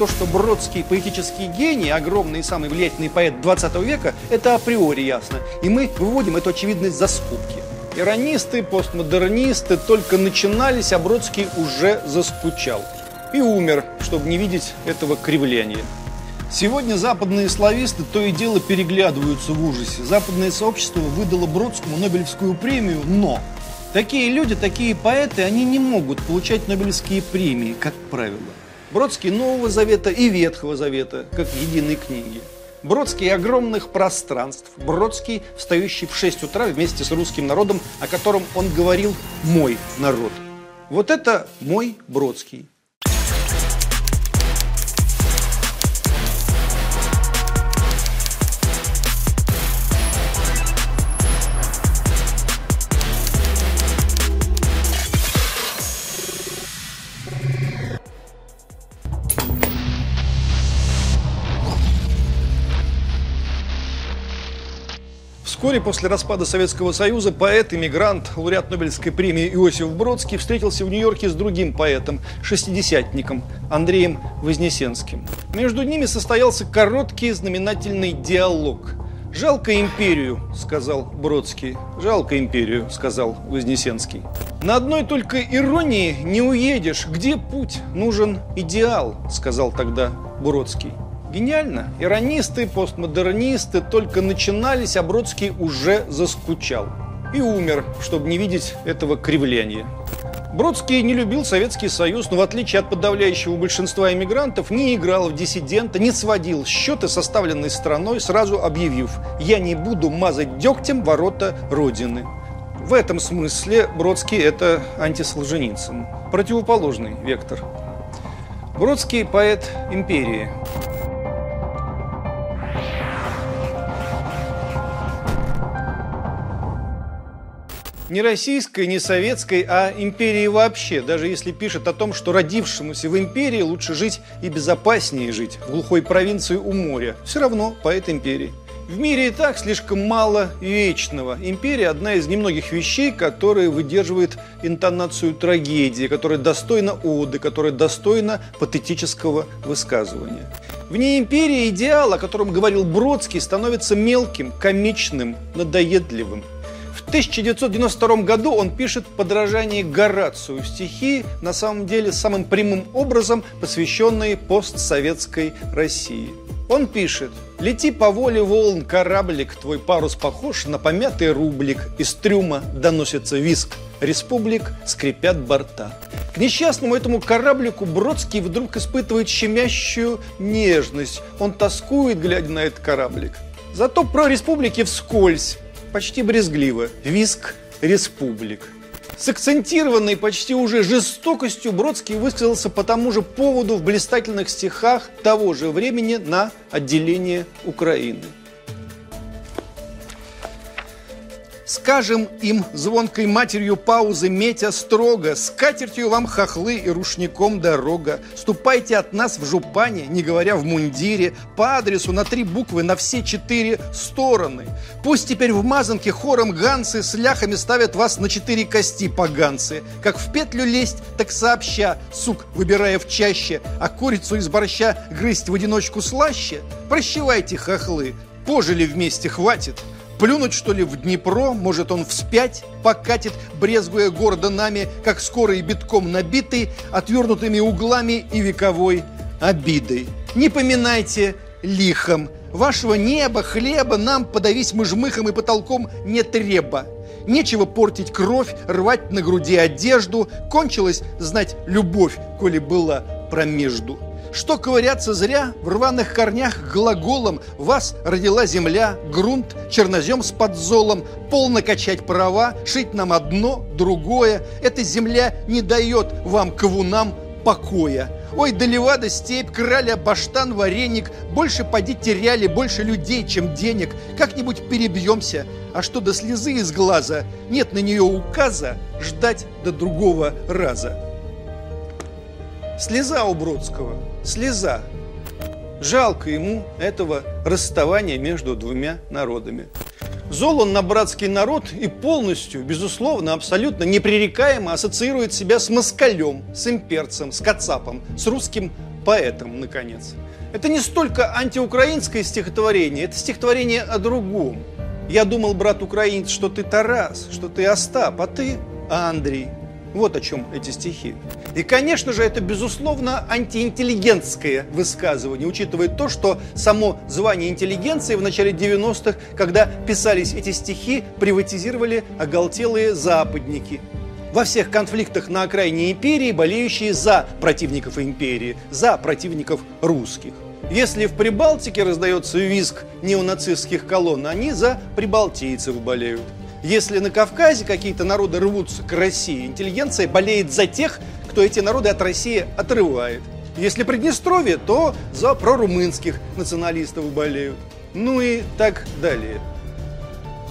то, что Бродский поэтический гений, огромный и самый влиятельный поэт 20 века, это априори ясно. И мы выводим эту очевидность за скобки. Иронисты, постмодернисты только начинались, а Бродский уже заскучал. И умер, чтобы не видеть этого кривляния. Сегодня западные слависты то и дело переглядываются в ужасе. Западное сообщество выдало Бродскому Нобелевскую премию, но такие люди, такие поэты, они не могут получать Нобелевские премии, как правило. Бродский Нового Завета и Ветхого Завета, как единой книги. Бродский огромных пространств, Бродский, встающий в 6 утра вместе с русским народом, о котором он говорил «мой народ». Вот это мой Бродский. Вскоре после распада Советского Союза поэт, иммигрант, лауреат Нобелевской премии Иосиф Бродский встретился в Нью-Йорке с другим поэтом, шестидесятником Андреем Вознесенским. Между ними состоялся короткий знаменательный диалог. «Жалко империю», — сказал Бродский. «Жалко империю», — сказал Вознесенский. «На одной только иронии не уедешь. Где путь? Нужен идеал», — сказал тогда Бродский. Гениально. Иронисты, постмодернисты только начинались, а Бродский уже заскучал. И умер, чтобы не видеть этого кривляния. Бродский не любил Советский Союз, но в отличие от подавляющего большинства иммигрантов, не играл в диссидента, не сводил счеты составленной страной, сразу объявив «Я не буду мазать дегтем ворота Родины». В этом смысле Бродский – это антисолженицын, противоположный вектор. Бродский – поэт империи. Не российской, не советской, а империи вообще. Даже если пишет о том, что родившемуся в империи лучше жить и безопаснее жить в глухой провинции у моря. Все равно поэт империи. В мире и так слишком мало вечного. Империя – одна из немногих вещей, которые выдерживает интонацию трагедии, которая достойна оды, которая достойна патетического высказывания. Вне империи идеал, о котором говорил Бродский, становится мелким, комичным, надоедливым. В 1992 году он пишет подражание Горацию, стихи, на самом деле, самым прямым образом посвященные постсоветской России. Он пишет «Лети по воле волн, кораблик, твой парус похож на помятый рублик, из трюма доносится виск, республик скрипят борта». К несчастному этому кораблику Бродский вдруг испытывает щемящую нежность. Он тоскует, глядя на этот кораблик. Зато про республики вскользь почти брезгливо «Виск республик». С акцентированной почти уже жестокостью Бродский высказался по тому же поводу в блистательных стихах того же времени на отделение Украины. Скажем им звонкой матерью паузы, метя строго, С катертью вам хохлы и рушником дорога. Ступайте от нас в жупане, не говоря в мундире, По адресу на три буквы на все четыре стороны. Пусть теперь в мазанке хором ганцы С ляхами ставят вас на четыре кости поганцы. Как в петлю лезть, так сообща, сук, выбирая в чаще, А курицу из борща грызть в одиночку слаще. Прощевайте, хохлы, пожили вместе, хватит. Плюнуть, что ли, в Днепро, может, он вспять покатит, брезгуя города нами, как скорый битком набитый, отвернутыми углами и вековой обидой. Не поминайте лихом. Вашего неба, хлеба нам подавись мы жмыхом и потолком не треба. Нечего портить кровь, рвать на груди одежду. Кончилась знать любовь, коли была промежду. Что ковыряться зря в рваных корнях глаголом? Вас родила земля, грунт, чернозем с подзолом. Полно качать права, шить нам одно, другое. Эта земля не дает вам, кавунам, покоя. Ой, да левада, степь, краля, баштан, вареник. Больше поди теряли, больше людей, чем денег. Как-нибудь перебьемся. А что до слезы из глаза? Нет на нее указа Ждать до другого раза Слеза у Бродского, слеза. Жалко ему этого расставания между двумя народами. Зол он на братский народ и полностью, безусловно, абсолютно непререкаемо ассоциирует себя с москалем, с имперцем, с кацапом, с русским поэтом, наконец. Это не столько антиукраинское стихотворение, это стихотворение о другом. Я думал, брат украинец, что ты Тарас, что ты Остап, а ты Андрей. Вот о чем эти стихи. И, конечно же, это, безусловно, антиинтеллигентское высказывание, учитывая то, что само звание интеллигенции в начале 90-х, когда писались эти стихи, приватизировали оголтелые западники. Во всех конфликтах на окраине империи болеющие за противников империи, за противников русских. Если в Прибалтике раздается визг неонацистских колонн, они за прибалтийцев болеют. Если на Кавказе какие-то народы рвутся к России, интеллигенция болеет за тех, кто эти народы от России отрывает. Если Приднестровье, то за прорумынских националистов болеют. Ну и так далее.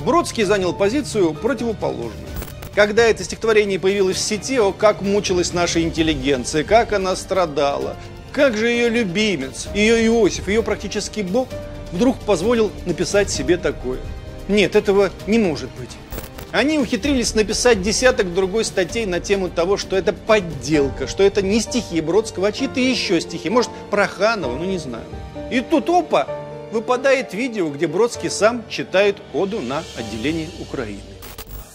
Бродский занял позицию противоположную. Когда это стихотворение появилось в сети, о, как мучилась наша интеллигенция, как она страдала, как же ее любимец, ее Иосиф, ее практически Бог, вдруг позволил написать себе такое. Нет, этого не может быть. Они ухитрились написать десяток другой статей на тему того, что это подделка, что это не стихи Бродского, а чьи-то еще стихи. Может, Проханова, ну не знаю. И тут, опа, выпадает видео, где Бродский сам читает оду на отделение Украины.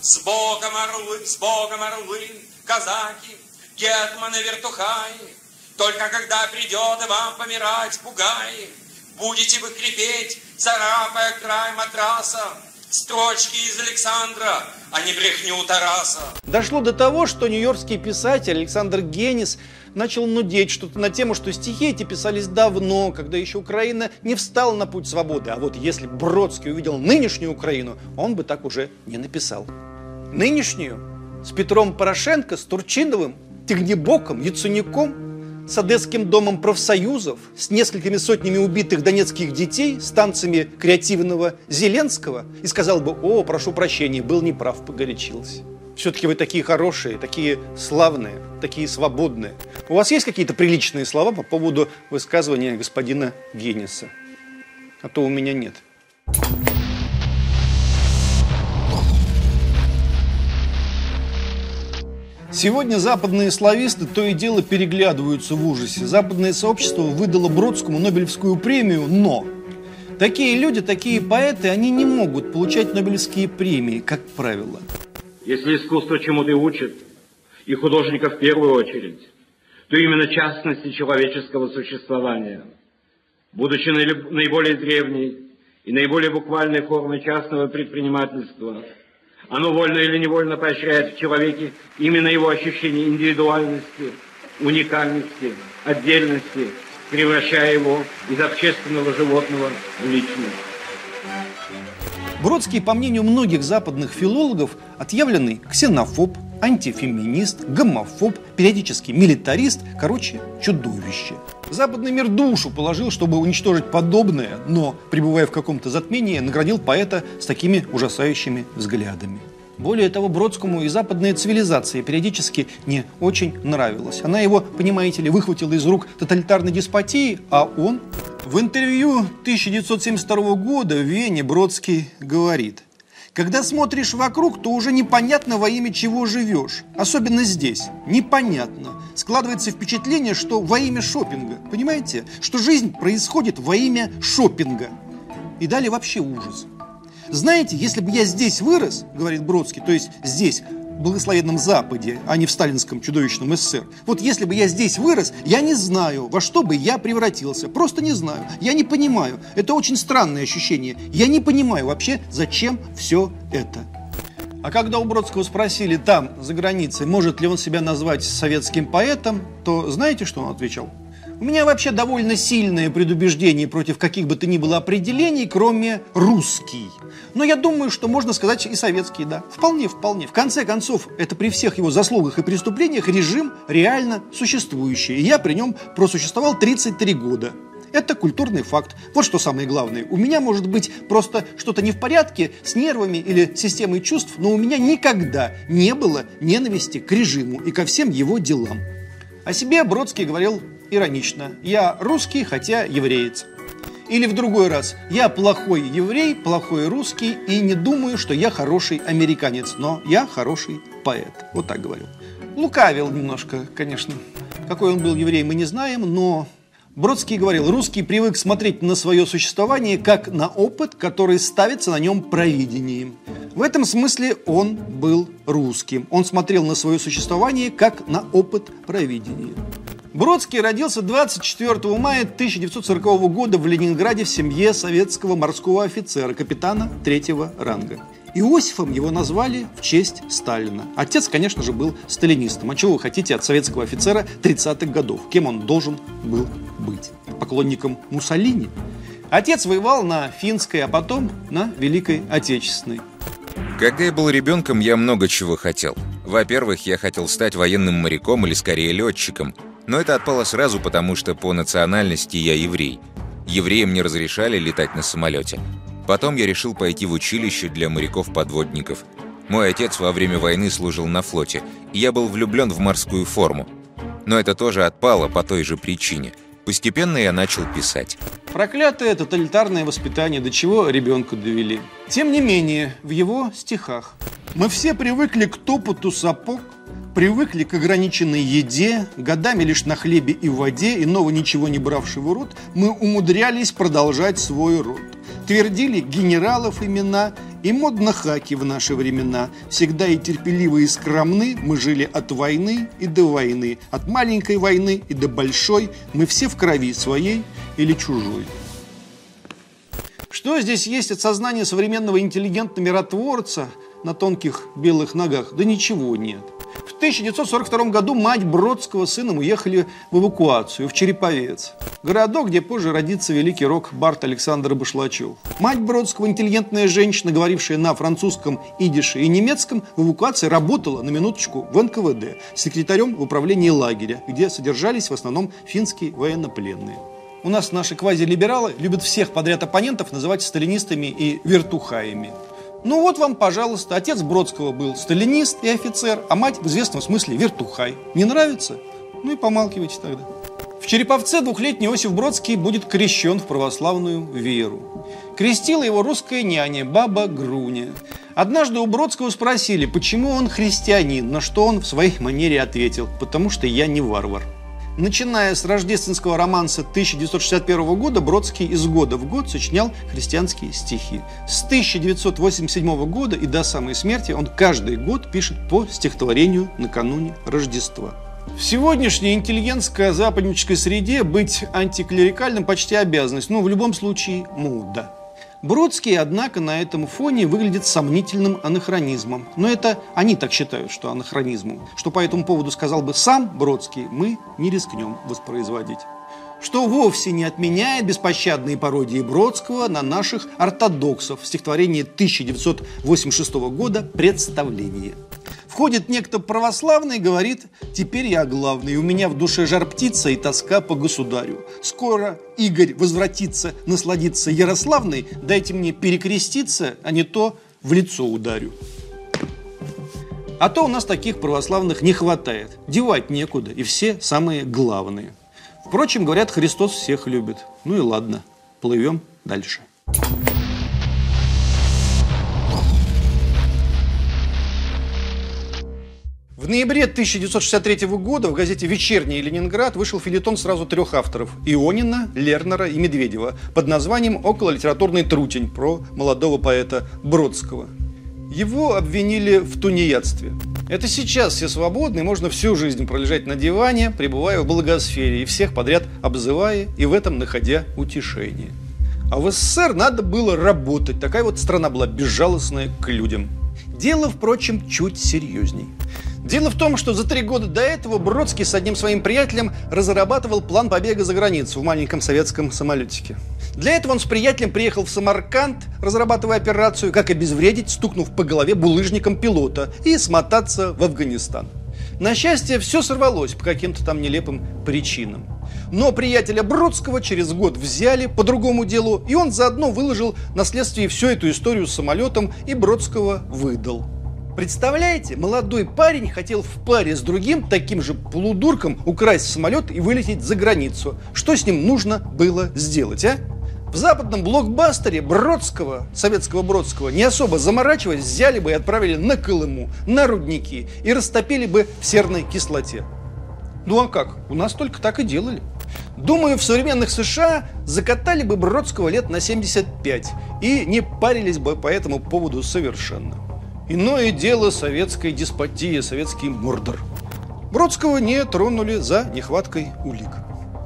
С Богом орлы, с Богом орлы, казаки, гетманы, вертухаи, Только когда придет вам помирать пугай, Будете вы хрипеть, царапая край матраса, Строчки из Александра, а не брехню Тараса. Дошло до того, что нью-йоркский писатель Александр Генис начал нудеть что-то на тему, что стихи эти писались давно, когда еще Украина не встала на путь свободы. А вот если Бродский увидел нынешнюю Украину, он бы так уже не написал. Нынешнюю? С Петром Порошенко, с Турчиновым, Тягнебоком, Яценюком – с Одесским домом профсоюзов, с несколькими сотнями убитых донецких детей, с танцами креативного Зеленского и сказал бы, о, прошу прощения, был неправ, погорячился. Все-таки вы такие хорошие, такие славные, такие свободные. У вас есть какие-то приличные слова по поводу высказывания господина Генниса? А то у меня нет. Сегодня западные слависты то и дело переглядываются в ужасе. Западное сообщество выдало Бродскому Нобелевскую премию, но такие люди, такие поэты, они не могут получать Нобелевские премии, как правило. Если искусство чему-то и учит, и художника в первую очередь, то именно частности человеческого существования. Будучи наиболее древней и наиболее буквальной формой частного предпринимательства – оно вольно или невольно поощряет в человеке именно его ощущение индивидуальности, уникальности, отдельности, превращая его из общественного животного в личное. Бродский, по мнению многих западных филологов, отъявленный ксенофоб, антифеминист, гомофоб, периодически милитарист, короче, чудовище. Западный мир душу положил, чтобы уничтожить подобное, но, пребывая в каком-то затмении, наградил поэта с такими ужасающими взглядами. Более того, Бродскому и западная цивилизация периодически не очень нравилась. Она его, понимаете ли, выхватила из рук тоталитарной деспотии, а он в интервью 1972 года в Вене Бродский говорит – когда смотришь вокруг, то уже непонятно во имя чего живешь. Особенно здесь. Непонятно. Складывается впечатление, что во имя шопинга. Понимаете? Что жизнь происходит во имя шопинга. И далее вообще ужас. Знаете, если бы я здесь вырос, говорит Бродский, то есть здесь, благословенном Западе, а не в сталинском чудовищном СССР. Вот если бы я здесь вырос, я не знаю, во что бы я превратился. Просто не знаю. Я не понимаю. Это очень странное ощущение. Я не понимаю вообще, зачем все это. А когда у Бродского спросили там, за границей, может ли он себя назвать советским поэтом, то знаете, что он отвечал? У меня вообще довольно сильное предубеждение против каких бы то ни было определений, кроме русский. Но я думаю, что можно сказать и советский, да. Вполне, вполне. В конце концов, это при всех его заслугах и преступлениях режим реально существующий. И я при нем просуществовал 33 года. Это культурный факт. Вот что самое главное. У меня может быть просто что-то не в порядке с нервами или системой чувств, но у меня никогда не было ненависти к режиму и ко всем его делам. О себе Бродский говорил иронично. Я русский, хотя евреец. Или в другой раз. Я плохой еврей, плохой русский и не думаю, что я хороший американец, но я хороший поэт. Вот так говорю. Лукавил немножко, конечно. Какой он был еврей, мы не знаем, но Бродский говорил, русский привык смотреть на свое существование как на опыт, который ставится на нем провидением. В этом смысле он был русским. Он смотрел на свое существование как на опыт провидения. Бродский родился 24 мая 1940 года в Ленинграде в семье советского морского офицера, капитана третьего ранга. Иосифом его назвали в честь Сталина. Отец, конечно же, был сталинистом. А чего вы хотите от советского офицера 30-х годов? Кем он должен был быть? Поклонником Муссолини? Отец воевал на финской, а потом на Великой Отечественной. Когда я был ребенком, я много чего хотел. Во-первых, я хотел стать военным моряком или скорее летчиком – но это отпало сразу, потому что по национальности я еврей. Евреям не разрешали летать на самолете. Потом я решил пойти в училище для моряков-подводников. Мой отец во время войны служил на флоте, и я был влюблен в морскую форму. Но это тоже отпало по той же причине. Постепенно я начал писать. Проклятое тоталитарное воспитание, до чего ребенка довели. Тем не менее, в его стихах мы все привыкли к топоту сапог, Привыкли к ограниченной еде, годами лишь на хлебе и воде, иного ничего не бравший в рот, мы умудрялись продолжать свой род. Твердили генералов имена и модно хаки в наши времена. Всегда и терпеливы и скромны, мы жили от войны и до войны. От маленькой войны и до большой, мы все в крови своей или чужой. Что здесь есть от сознания современного интеллигентного миротворца на тонких белых ногах? Да ничего нет. В 1942 году мать Бродского с сыном уехали в эвакуацию, в Череповец. Городок, где позже родится великий рок-бард Александр Башлачев. Мать Бродского, интеллигентная женщина, говорившая на французском, идише и немецком, в эвакуации работала, на минуточку, в НКВД, секретарем в управлении лагеря, где содержались в основном финские военнопленные. У нас наши квазилибералы любят всех подряд оппонентов называть сталинистами и вертухаями. Ну вот вам, пожалуйста, отец Бродского был сталинист и офицер, а мать в известном смысле вертухай. Не нравится? Ну и помалкивайте тогда. В Череповце двухлетний Иосиф Бродский будет крещен в православную веру. Крестила его русская няня, баба Груня. Однажды у Бродского спросили, почему он христианин, на что он в своей манере ответил, потому что я не варвар. Начиная с рождественского романса 1961 года, Бродский из года в год сочинял христианские стихи. С 1987 года и до самой смерти он каждый год пишет по стихотворению накануне Рождества. В сегодняшней интеллигентско-западнической среде быть антиклерикальным почти обязанность, но в любом случае мода. Бродский, однако, на этом фоне выглядит сомнительным анахронизмом. Но это они так считают, что анахронизмом. Что по этому поводу сказал бы сам Бродский, мы не рискнем воспроизводить что вовсе не отменяет беспощадные пародии Бродского на наших ортодоксов в стихотворении 1986 года «Представление». Входит некто православный и говорит, теперь я главный, у меня в душе жар птица и тоска по государю. Скоро Игорь возвратится, насладится Ярославной, дайте мне перекреститься, а не то в лицо ударю. А то у нас таких православных не хватает, девать некуда, и все самые главные. Впрочем, говорят, Христос всех любит. Ну и ладно, плывем дальше. В ноябре 1963 года в газете «Вечерний Ленинград» вышел филитон сразу трех авторов – Ионина, Лернера и Медведева под названием «Окололитературный трутень» про молодого поэта Бродского. Его обвинили в тунеядстве. Это сейчас все свободны, можно всю жизнь пролежать на диване, пребывая в благосфере, и всех подряд обзывая, и в этом находя утешение. А в СССР надо было работать, такая вот страна была безжалостная к людям. Дело, впрочем, чуть серьезней. Дело в том, что за три года до этого Бродский с одним своим приятелем разрабатывал план побега за границу в маленьком советском самолетике. Для этого он с приятелем приехал в Самарканд, разрабатывая операцию, как обезвредить, стукнув по голове булыжником пилота и смотаться в Афганистан. На счастье, все сорвалось по каким-то там нелепым причинам. Но приятеля Бродского через год взяли по другому делу, и он заодно выложил на следствие всю эту историю с самолетом, и Бродского выдал. Представляете, молодой парень хотел в паре с другим таким же полудурком украсть самолет и вылететь за границу. Что с ним нужно было сделать, а? В западном блокбастере Бродского, советского Бродского, не особо заморачиваясь, взяли бы и отправили на Колыму, на рудники и растопили бы в серной кислоте. Ну а как? У нас только так и делали. Думаю, в современных США закатали бы Бродского лет на 75 и не парились бы по этому поводу совершенно. Иное дело советская деспотия, советский мордор. Бродского не тронули за нехваткой улик.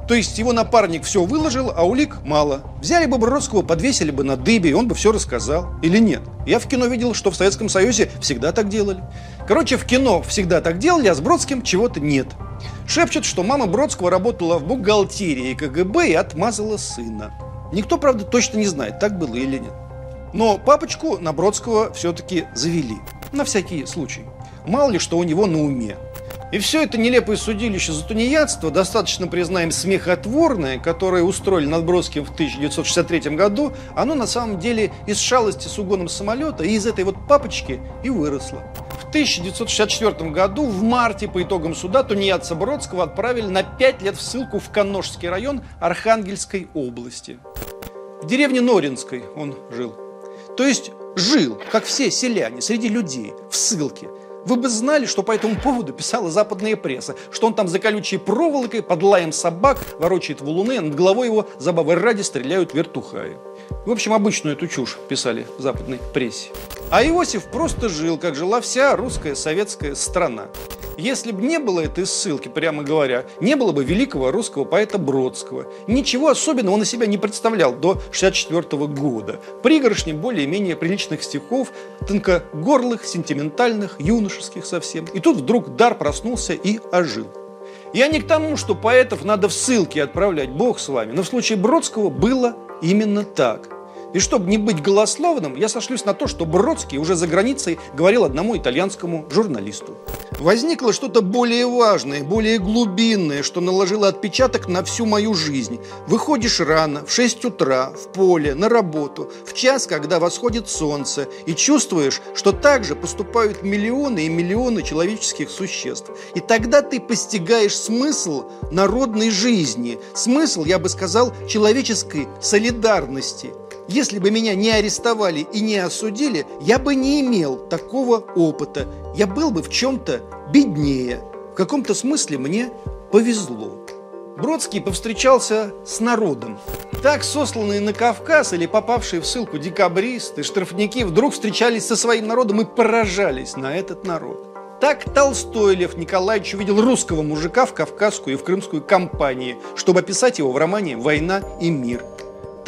То есть его напарник все выложил, а улик мало. Взяли бы Бродского, подвесили бы на дыбе, и он бы все рассказал. Или нет? Я в кино видел, что в Советском Союзе всегда так делали. Короче, в кино всегда так делали, а с Бродским чего-то нет. Шепчет, что мама Бродского работала в бухгалтерии КГБ и отмазала сына. Никто, правда, точно не знает, так было или нет. Но папочку на Бродского все-таки завели. На всякий случай. Мало ли, что у него на уме. И все это нелепое судилище за тунеядство, достаточно признаем смехотворное, которое устроили над Бродским в 1963 году, оно на самом деле из шалости с угоном самолета и из этой вот папочки и выросло. В 1964 году в марте по итогам суда тунеядца Бродского отправили на 5 лет в ссылку в Каношский район Архангельской области. В деревне Норинской он жил. То есть жил, как все селяне, среди людей, в ссылке – вы бы знали, что по этому поводу писала западная пресса, что он там за колючей проволокой, под лаем собак, ворочает валуны, а над головой его забавы ради стреляют вертухаи. В общем, обычную эту чушь писали в западной прессе. А Иосиф просто жил, как жила вся русская советская страна. Если бы не было этой ссылки, прямо говоря, не было бы великого русского поэта Бродского. Ничего особенного он из себя не представлял до 64 года. Пригоршни более-менее приличных стихов, тонкогорлых, сентиментальных, юношеских совсем. И тут вдруг дар проснулся и ожил. Я не к тому, что поэтов надо в ссылки отправлять, бог с вами, но в случае Бродского было именно так – и чтобы не быть голословным, я сошлюсь на то, что Бродский уже за границей говорил одному итальянскому журналисту. Возникло что-то более важное, более глубинное, что наложило отпечаток на всю мою жизнь. Выходишь рано, в 6 утра, в поле, на работу, в час, когда восходит солнце, и чувствуешь, что так же поступают миллионы и миллионы человеческих существ. И тогда ты постигаешь смысл народной жизни, смысл, я бы сказал, человеческой солидарности – если бы меня не арестовали и не осудили, я бы не имел такого опыта. Я был бы в чем-то беднее. В каком-то смысле мне повезло. Бродский повстречался с народом. Так сосланные на Кавказ или попавшие в ссылку декабристы, штрафники вдруг встречались со своим народом и поражались на этот народ. Так Толстой Лев Николаевич увидел русского мужика в Кавказскую и в Крымскую кампании, чтобы описать его в романе «Война и мир».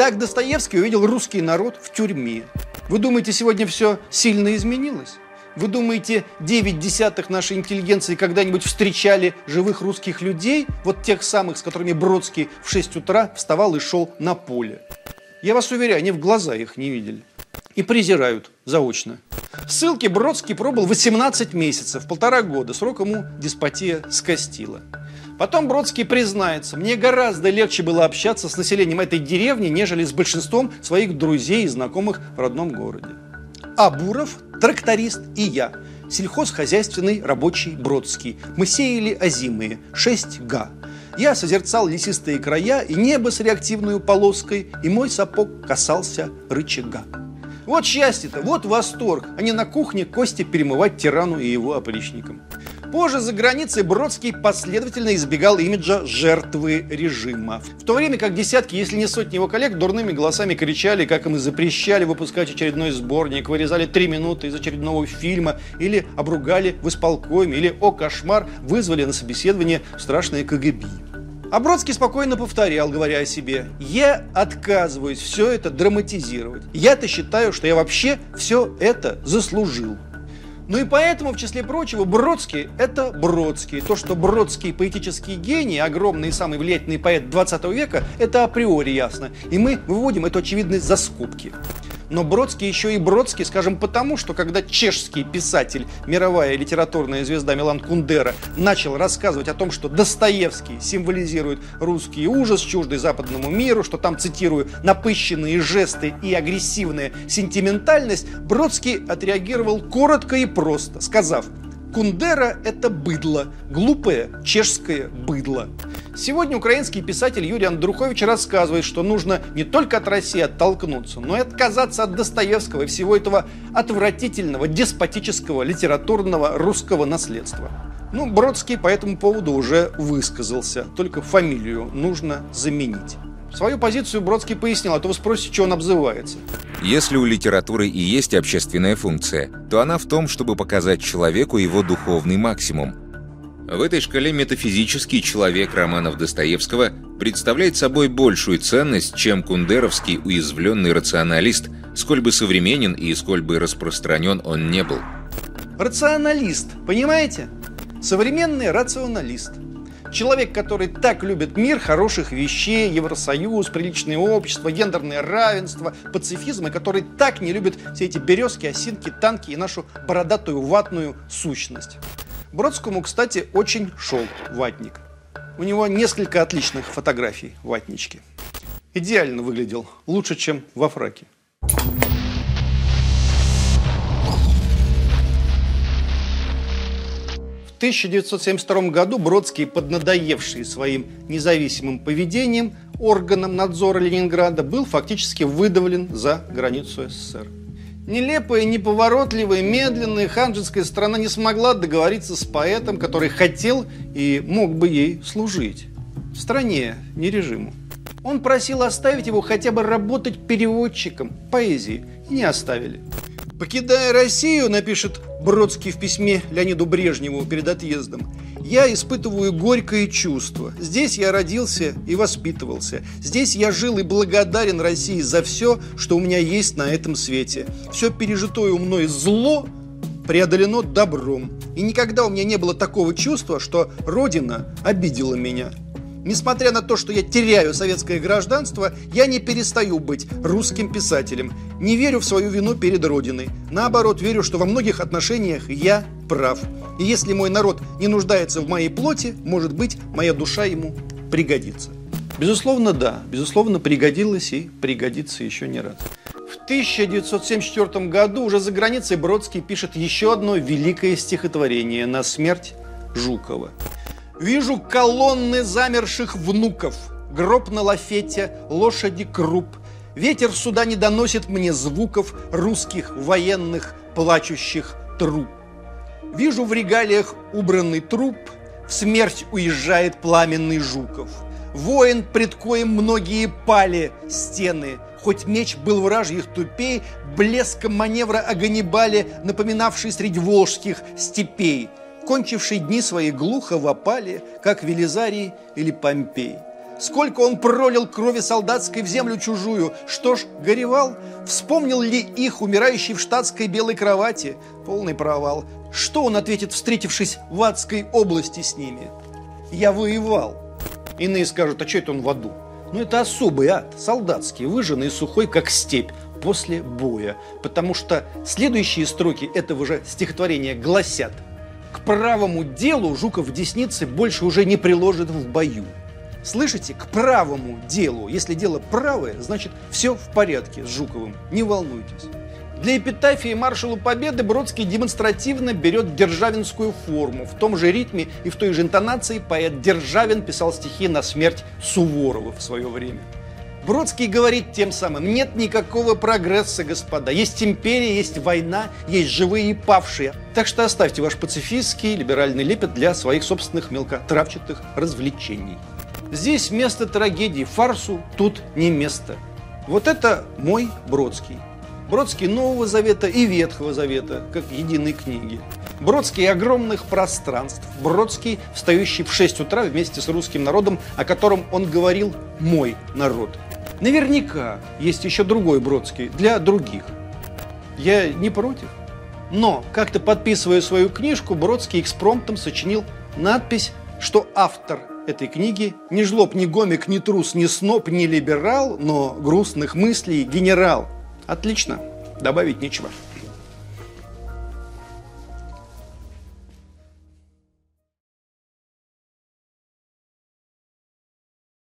Так Достоевский увидел русский народ в тюрьме. Вы думаете, сегодня все сильно изменилось? Вы думаете, 9 десятых нашей интеллигенции когда-нибудь встречали живых русских людей, вот тех самых, с которыми Бродский в 6 утра вставал и шел на поле? Я вас уверяю, они в глаза их не видели. И презирают заочно. В ссылке Бродский пробыл 18 месяцев, полтора года. Срок ему деспотия скостила. Потом Бродский признается, мне гораздо легче было общаться с населением этой деревни, нежели с большинством своих друзей и знакомых в родном городе. А Буров, тракторист и я, сельхозхозяйственный рабочий Бродский. Мы сеяли озимые, 6 га. Я созерцал лесистые края и небо с реактивной полоской, и мой сапог касался рычага. Вот счастье-то, вот восторг, а не на кухне кости перемывать тирану и его опричникам. Позже за границей Бродский последовательно избегал имиджа жертвы режима. В то время как десятки, если не сотни его коллег, дурными голосами кричали, как им и запрещали выпускать очередной сборник, вырезали три минуты из очередного фильма, или обругали в исполкоме, или, о кошмар, вызвали на собеседование страшное КГБ. А Бродский спокойно повторял, говоря о себе, «Я отказываюсь все это драматизировать. Я-то считаю, что я вообще все это заслужил». Ну и поэтому, в числе прочего, Бродский – это Бродский. То, что Бродский – поэтический гений, огромный и самый влиятельный поэт 20 века, это априори ясно. И мы выводим эту очевидность за скобки. Но Бродский еще и Бродский, скажем, потому, что когда чешский писатель, мировая литературная звезда Милан Кундера, начал рассказывать о том, что Достоевский символизирует русский ужас, чуждый западному миру, что там, цитирую, напыщенные жесты и агрессивная сентиментальность, Бродский отреагировал коротко и просто, сказав – Кундера – это быдло, глупое чешское быдло. Сегодня украинский писатель Юрий Андрухович рассказывает, что нужно не только от России оттолкнуться, но и отказаться от Достоевского и всего этого отвратительного, деспотического, литературного русского наследства. Ну, Бродский по этому поводу уже высказался, только фамилию нужно заменить. Свою позицию Бродский пояснил, а то вы спросите, что он обзывается. Если у литературы и есть общественная функция, то она в том, чтобы показать человеку его духовный максимум. В этой шкале метафизический человек романов Достоевского представляет собой большую ценность, чем кундеровский уязвленный рационалист, сколь бы современен и сколь бы распространен он не был. Рационалист, понимаете? Современный рационалист – Человек, который так любит мир, хороших вещей, Евросоюз, приличное общество, гендерное равенство, пацифизм, и который так не любит все эти березки, осинки, танки и нашу бородатую ватную сущность. Бродскому, кстати, очень шел ватник. У него несколько отличных фотографий ватнички. Идеально выглядел, лучше, чем во фраке. 1972 году Бродский, поднадоевший своим независимым поведением органом надзора Ленинграда, был фактически выдавлен за границу СССР. Нелепая, неповоротливая, медленная ханжинская страна не смогла договориться с поэтом, который хотел и мог бы ей служить. В стране, не режиму. Он просил оставить его хотя бы работать переводчиком поэзии, и не оставили. Покидая Россию, напишет Бродский в письме Леониду Брежневу перед отъездом, я испытываю горькое чувство. Здесь я родился и воспитывался. Здесь я жил и благодарен России за все, что у меня есть на этом свете. Все пережитое мной зло преодолено добром. И никогда у меня не было такого чувства, что Родина обидела меня. Несмотря на то, что я теряю советское гражданство, я не перестаю быть русским писателем. Не верю в свою вину перед Родиной. Наоборот, верю, что во многих отношениях я прав. И если мой народ не нуждается в моей плоти, может быть, моя душа ему пригодится. Безусловно, да. Безусловно, пригодилась и пригодится еще не раз. В 1974 году уже за границей Бродский пишет еще одно великое стихотворение «На смерть Жукова». Вижу колонны замерших внуков, Гроб на лафете, лошади круп. Ветер сюда не доносит мне звуков Русских военных плачущих труп. Вижу в регалиях убранный труп, В смерть уезжает пламенный Жуков. Воин, пред коем многие пали стены, Хоть меч был вражьих тупей, Блеском маневра о Напоминавший средь волжских степей – кончивший дни свои глухо в опале, как Велизарий или Помпей. Сколько он пролил крови солдатской в землю чужую, что ж, горевал? Вспомнил ли их, умирающий в штатской белой кровати? Полный провал. Что он ответит, встретившись в адской области с ними? Я воевал. Иные скажут, а что это он в аду? Ну, это особый ад, солдатский, выжженный и сухой, как степь после боя. Потому что следующие строки этого же стихотворения гласят – к правому делу Жуков десницы больше уже не приложит в бою. Слышите, к правому делу. Если дело правое, значит все в порядке с Жуковым. Не волнуйтесь. Для эпитафии маршалу Победы Бродский демонстративно берет державинскую форму. В том же ритме и в той же интонации поэт Державин писал стихи на смерть Суворова в свое время. Бродский говорит тем самым, нет никакого прогресса, господа. Есть империя, есть война, есть живые и павшие. Так что оставьте ваш пацифистский либеральный лепет для своих собственных мелкотравчатых развлечений. Здесь место трагедии, фарсу тут не место. Вот это мой Бродский. Бродский Нового Завета и Ветхого Завета, как единой книги. Бродский огромных пространств. Бродский, встающий в 6 утра вместе с русским народом, о котором он говорил «мой народ». Наверняка есть еще другой Бродский для других. Я не против. Но, как-то подписывая свою книжку, Бродский экспромтом сочинил надпись, что автор этой книги не жлоб, не гомик, не трус, не сноб, не либерал, но грустных мыслей генерал. Отлично, добавить нечего.